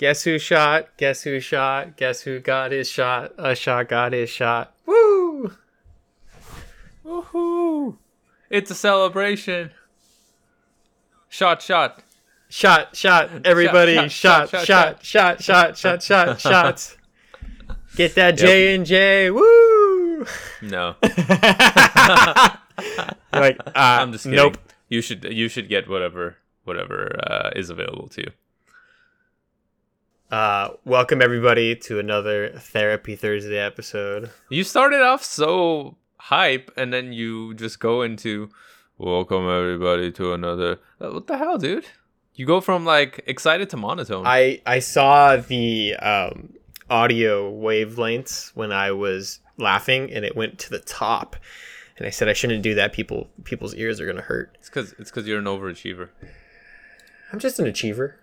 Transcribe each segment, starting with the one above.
Guess who shot? Guess who shot? Guess who got his shot? Ashot got his shot. Woo! Woohoo! It's a celebration. Shot, shot. Shot, shot, everybody, shot, shot, shot, shot, shot, shot, shot, shot, shots. Get that J and J. Woo! No, like, uh, I'm just kidding. Nope. You should you should get whatever whatever uh, is available to you. Uh, welcome everybody to another Therapy Thursday episode. You started off so hype, and then you just go into welcome everybody to another. Uh, What the hell, dude? You go from like excited to monotone. I I saw the um, audio wavelengths when I was laughing, and it went to the top. And I said I shouldn't do that. People people's ears are gonna hurt. it's because it's because you're an overachiever. I'm just an achiever.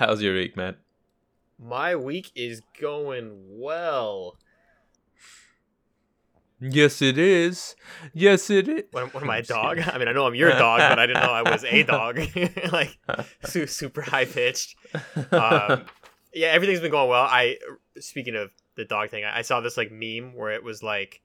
How's your week, man? My week is going well. Yes, it is. Yes, it is. What, what am I, a dog? I mean, I know I'm your dog, but I didn't know I was a dog. like su- super high pitched. Um, yeah, everything's been going well. I speaking of the dog thing, I, I saw this like meme where it was like,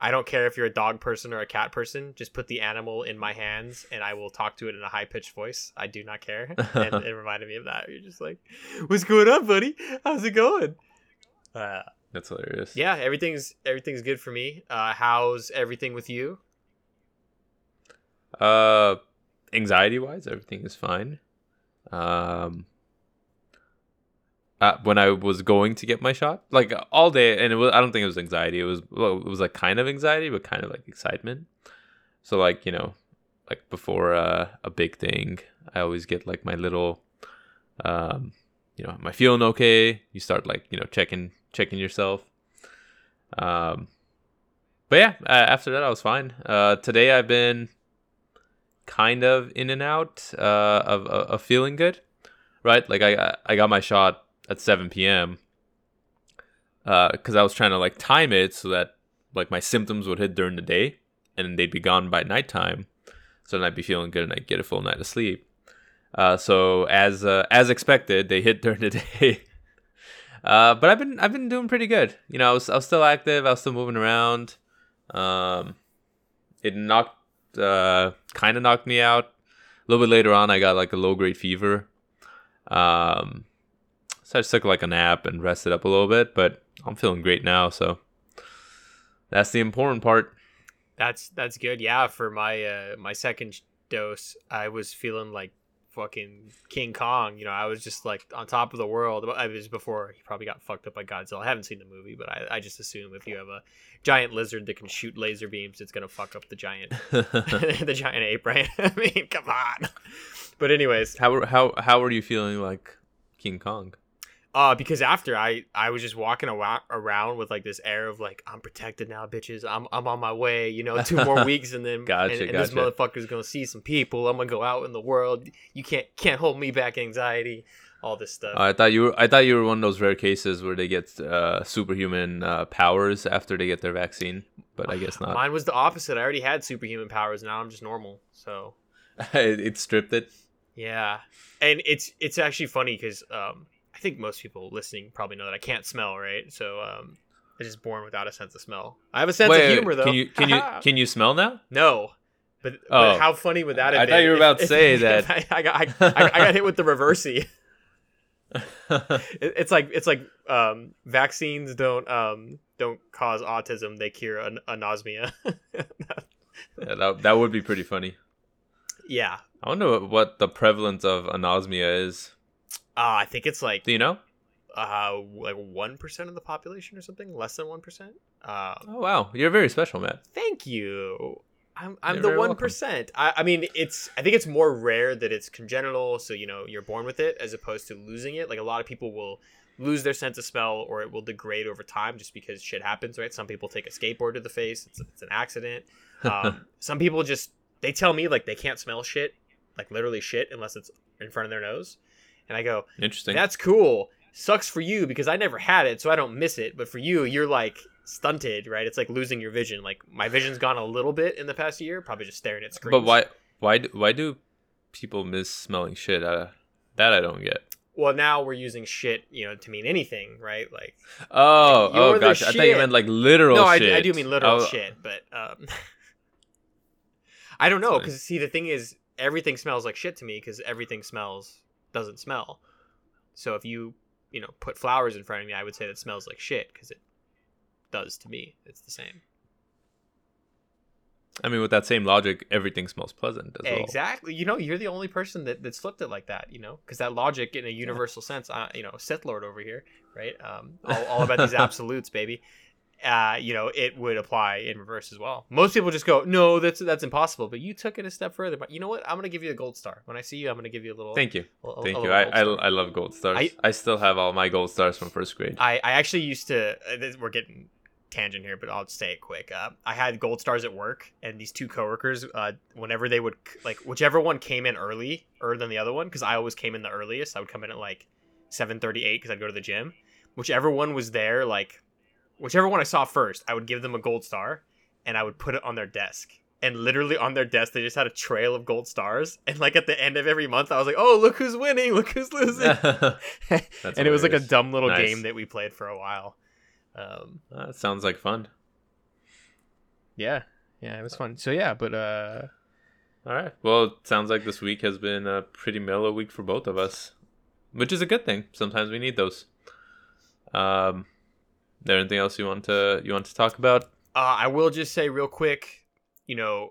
I don't care if you're a dog person or a cat person, just put the animal in my hands and I will talk to it in a high pitched voice. I do not care. And it reminded me of that. You're just like, what's going on, buddy? How's it going? Uh, That's hilarious. yeah, everything's everything's good for me. Uh, how's everything with you? Uh, anxiety wise, everything is fine. Um, uh, when I was going to get my shot, like all day, and it was, I don't think it was anxiety. It was, well, it was like kind of anxiety, but kind of like excitement. So like, you know, like before uh, a big thing, I always get like my little, um, you know, am I feeling okay? You start like, you know, checking, checking yourself. Um, but yeah, uh, after that, I was fine. Uh, today I've been kind of in and out uh, of, of of feeling good, right? Like I I got my shot at 7 p.m. because I was trying to like time it so that like my symptoms would hit during the day and they'd be gone by nighttime, so then I'd be feeling good and I'd get a full night of sleep. Uh, so as uh, as expected, they hit during the day. Uh, but I've been I've been doing pretty good. You know, I was I was still active. I was still moving around. Um, it knocked uh, kind of knocked me out. A little bit later on, I got like a low grade fever. Um, so I just took like a nap and rested up a little bit, but I'm feeling great now. So that's the important part. That's that's good. Yeah, for my uh my second dose, I was feeling like fucking King Kong. You know, I was just like on top of the world. I was before he probably got fucked up by Godzilla. I haven't seen the movie, but I, I just assume if you have a giant lizard that can shoot laser beams, it's gonna fuck up the giant the giant ape, right? I mean, come on. But anyways, how how how were you feeling like King Kong? Uh, because after I I was just walking awa- around with like this air of like I'm protected now, bitches. I'm I'm on my way. You know, two more weeks and then Gotcha, and, and this gotcha. motherfucker's gonna see some people. I'm gonna go out in the world. You can't can't hold me back. Anxiety, all this stuff. I thought you were I thought you were one of those rare cases where they get uh, superhuman uh, powers after they get their vaccine, but I guess not. Mine was the opposite. I already had superhuman powers. Now I'm just normal. So it, it stripped it. yeah, and it's it's actually funny because um I think most people listening probably know that I can't smell, right? So um. I'm just born without a sense of smell. I have a sense Wait, of wait, humor, though. Can you can you can you smell now? No. But, Oh. but how funny would that have I been? thought you were about to say if that- I, I got I, I, I got hit with the reversey. It- It's like it's like um, vaccines don't um, don't cause autism; they cure an- anosmia. Yeah, that, that would be pretty funny. yeah, I wonder what the prevalence of anosmia is. Uh, I think it's like Do you know? uh, like one percent of the population or something, less than one percent. Uh, Oh wow, you're very special, Matt. thank you. I'm I'm You're the one I, I mean, it's I think it's more rare that it's congenital, so you know you're born with it, as opposed to losing it. Like a lot of people will lose their sense of smell, or it will degrade over time just because shit happens, right? Some people take a skateboard to the face; it's, it's an accident. Um, some people just they tell me like they can't smell shit, like literally shit, unless it's in front of their nose, and I go, Interesting. that's cool. Sucks for you because I never had it, so I don't miss it. But for you, you're like stunted, right? It's like losing your vision. Like my vision's gone a little bit in the past year, probably just staring at screens. but why why do, why do people miss smelling shit? Uh, that I don't get. well, now we're using shit, you know, to mean anything, right? Like, Oh, Like, oh gosh, I thought you meant like literal no, I. I do mean literal Oh, shit, but um, I don't know because see, the thing is, everything smells like shit to me because everything smells doesn't smell. So if you, you know, put flowers in front of me, I would say that smells like shit because it does to me. It's the same. I mean, with that same logic, everything smells pleasant as well. Exactly. You know, you're the only person that, that's flipped it like that, you know, because that logic in a universal sense, uh, you know, Sith Lord over here, right? Um, all, all about these absolutes, baby. Uh, you know, it would apply in reverse as well. Most people just go, no, that's that's impossible. But you took it a step further. But you know what? I'm gonna give you a gold star. When I see you, I'm gonna give you a little. Thank you, a- thank a you. I, I. I love gold stars. I- I, still have all my gold stars from first grade. I, I actually used to. uh, We're getting tangent here, but I'll say it quick. Uh, I had gold stars at work, and these two coworkers, uh, whenever they would like, whichever one came in early, earlier than the other one, because I always came in the earliest. I would come in at like seven thirty-eight because I'd go to the gym. Whichever one was there, like, whichever one I saw first, I would give them a gold star, and I would put it on their desk. And literally on their desk, they just had a trail of gold stars. And like at the end of every month, I was like, "Oh, look who's winning! Look who's losing!" And it was like a dumb little Nice. game that we played for a while. Um, That sounds like fun. yeah, yeah, it was fun. So yeah, but uh, All right. Well, it sounds like this week has been a pretty mellow week for both of us, which is a good thing. Sometimes we need those. Um, there anything else you want to you want to talk about? uh, I will just say real quick, you know,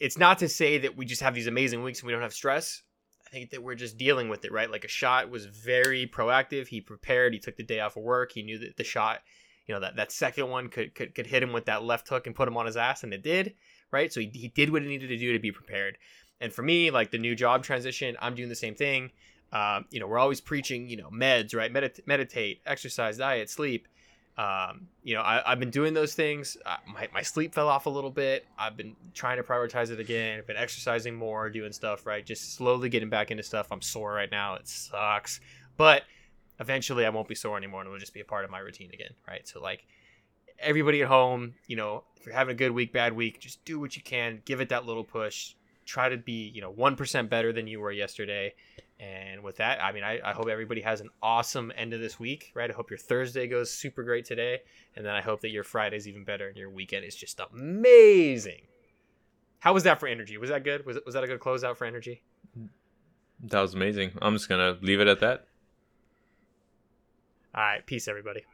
it's not to say that we just have these amazing weeks and we don't have stress. I think that we're just dealing with it, right? Like Ashot was very proactive. He prepared. He took the day off of work. He knew that the shot, you know, that, that second one could, could could hit him with that left hook and put him on his ass, and it did, right? So he, he did what he needed to do to be prepared. And for me, like the new job transition, I'm doing the same thing. Um, you know, we're always preaching, you know, meds, right? Medit- meditate, exercise, diet, sleep. Um, you know, I, I've been doing those things. Uh, my, my sleep fell off a little bit. I've been trying to prioritize it again. I've been exercising more, doing stuff, right? Just slowly getting back into stuff. I'm sore right now. It sucks. But eventually I won't be sore anymore and it'll just be a part of my routine again, right? So, like, everybody at home, you know, if you're having a good week, bad week, just do what you can. Give it that little push. Try to be, you know, 1% better than you were yesterday. And with that, I mean, I, I hope everybody has an awesome end of this week, right? I hope your Thursday goes super great today. And then I hope that your Friday's even better and your weekend is just amazing. How was that for energy? Was that good? Was, was that a good closeout for energy? That was amazing. I'm just gonna leave it at that. All right. Peace, everybody.